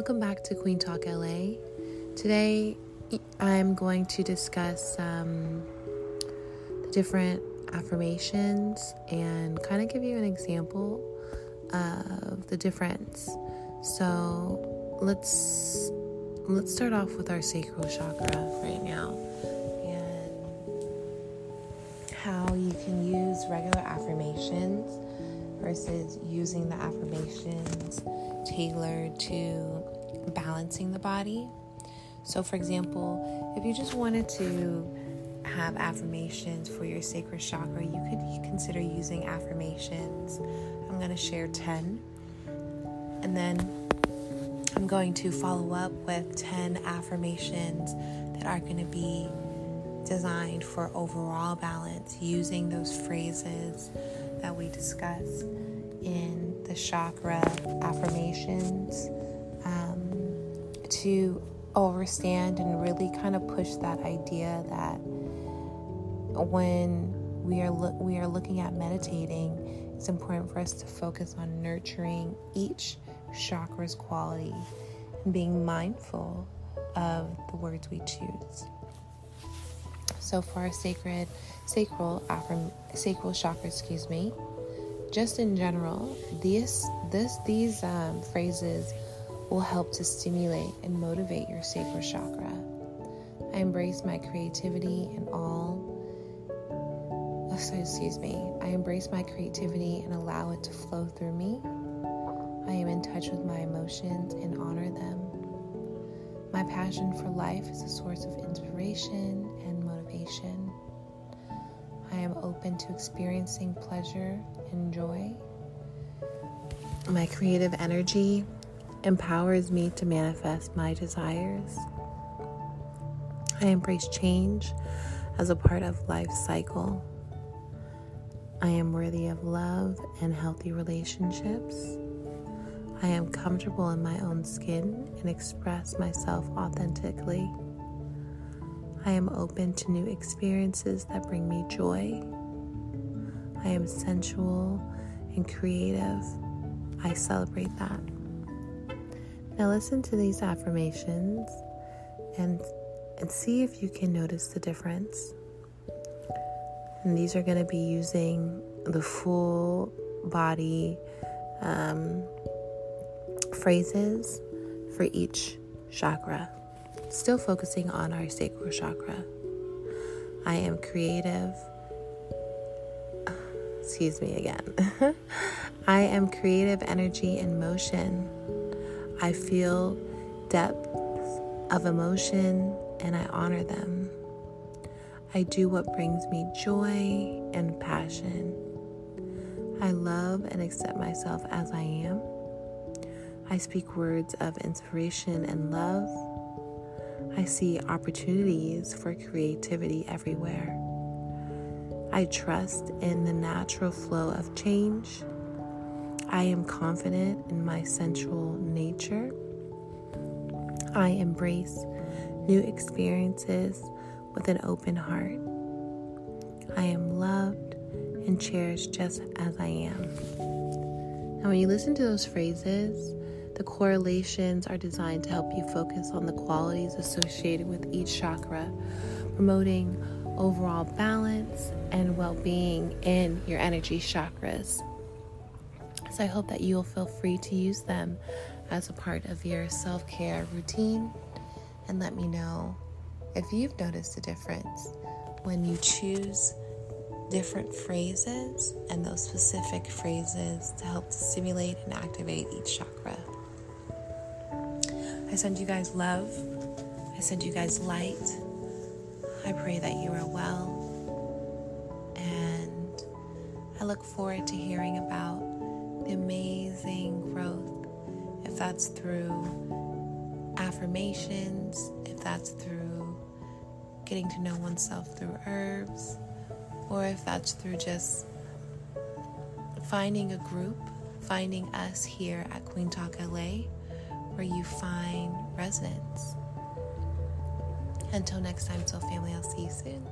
welcome back to Queen Talk LA. Today I'm going to discuss um, the different affirmations and kind of give you an example of the difference. So let's let's start off with our sacral chakra right now and how you can use regular affirmations versus using the affirmations tailored to balancing the body. So, for example, if you just wanted to have affirmations for your sacral chakra, you could consider using affirmations. I'm going to share 10. And then I'm going to follow up with 10 affirmations that are going to be designed for overall balance using those phrases that we discussed in the chakra affirmations to overstand and really kind of push that idea that when we are lo- we are looking at meditating, it's important for us to focus on nurturing each chakra's quality and being mindful of the words we choose. So for our sacred sacral affirm, sacral chakra, excuse me, just in general, these this these um, phrases will help to stimulate and motivate your sacral chakra. I embrace my creativity and all. So excuse me. I embrace my creativity and allow it to flow through me. I am in touch with my emotions and honor them. My passion for life is a source of inspiration and motivation. I am open to experiencing pleasure and joy. My creative energy empowers me to manifest my desires. I embrace change as a part of life's cycle. I am worthy of love and healthy relationships. I am comfortable in my own skin and express myself authentically. I am open to new experiences that bring me joy. I am sensual and creative. I celebrate that. Now, listen to these affirmations and, and see if you can notice the difference. And these are going to be using the full body um, phrases for each chakra. Still focusing on our sacral chakra. I am creative. Excuse me again. I am creative energy in motion. I feel depth of emotion and I honor them. I do what brings me joy and passion. I love and accept myself as I am. I speak words of inspiration and love. I see opportunities for creativity everywhere. I trust in the natural flow of change. I am confident in my sensual nature. I embrace new experiences with an open heart. I am loved and cherished just as I am. Now, when you listen to those phrases, the correlations are designed to help you focus on the qualities associated with each chakra, promoting overall balance and well being in your energy chakras. So I hope that you'll feel free to use them as a part of your self care routine and let me know if you've noticed a difference when you choose different phrases and those specific phrases to help to stimulate and activate each chakra. I send you guys love. I send you guys light. I pray that you are well. And I look forward to hearing about amazing growth, if that's through affirmations, if that's through getting to know oneself through herbs, or if that's through just finding a group, finding us here at Queen Talk LA, where you find resonance. Until next time, Soul Family, I'll see you soon.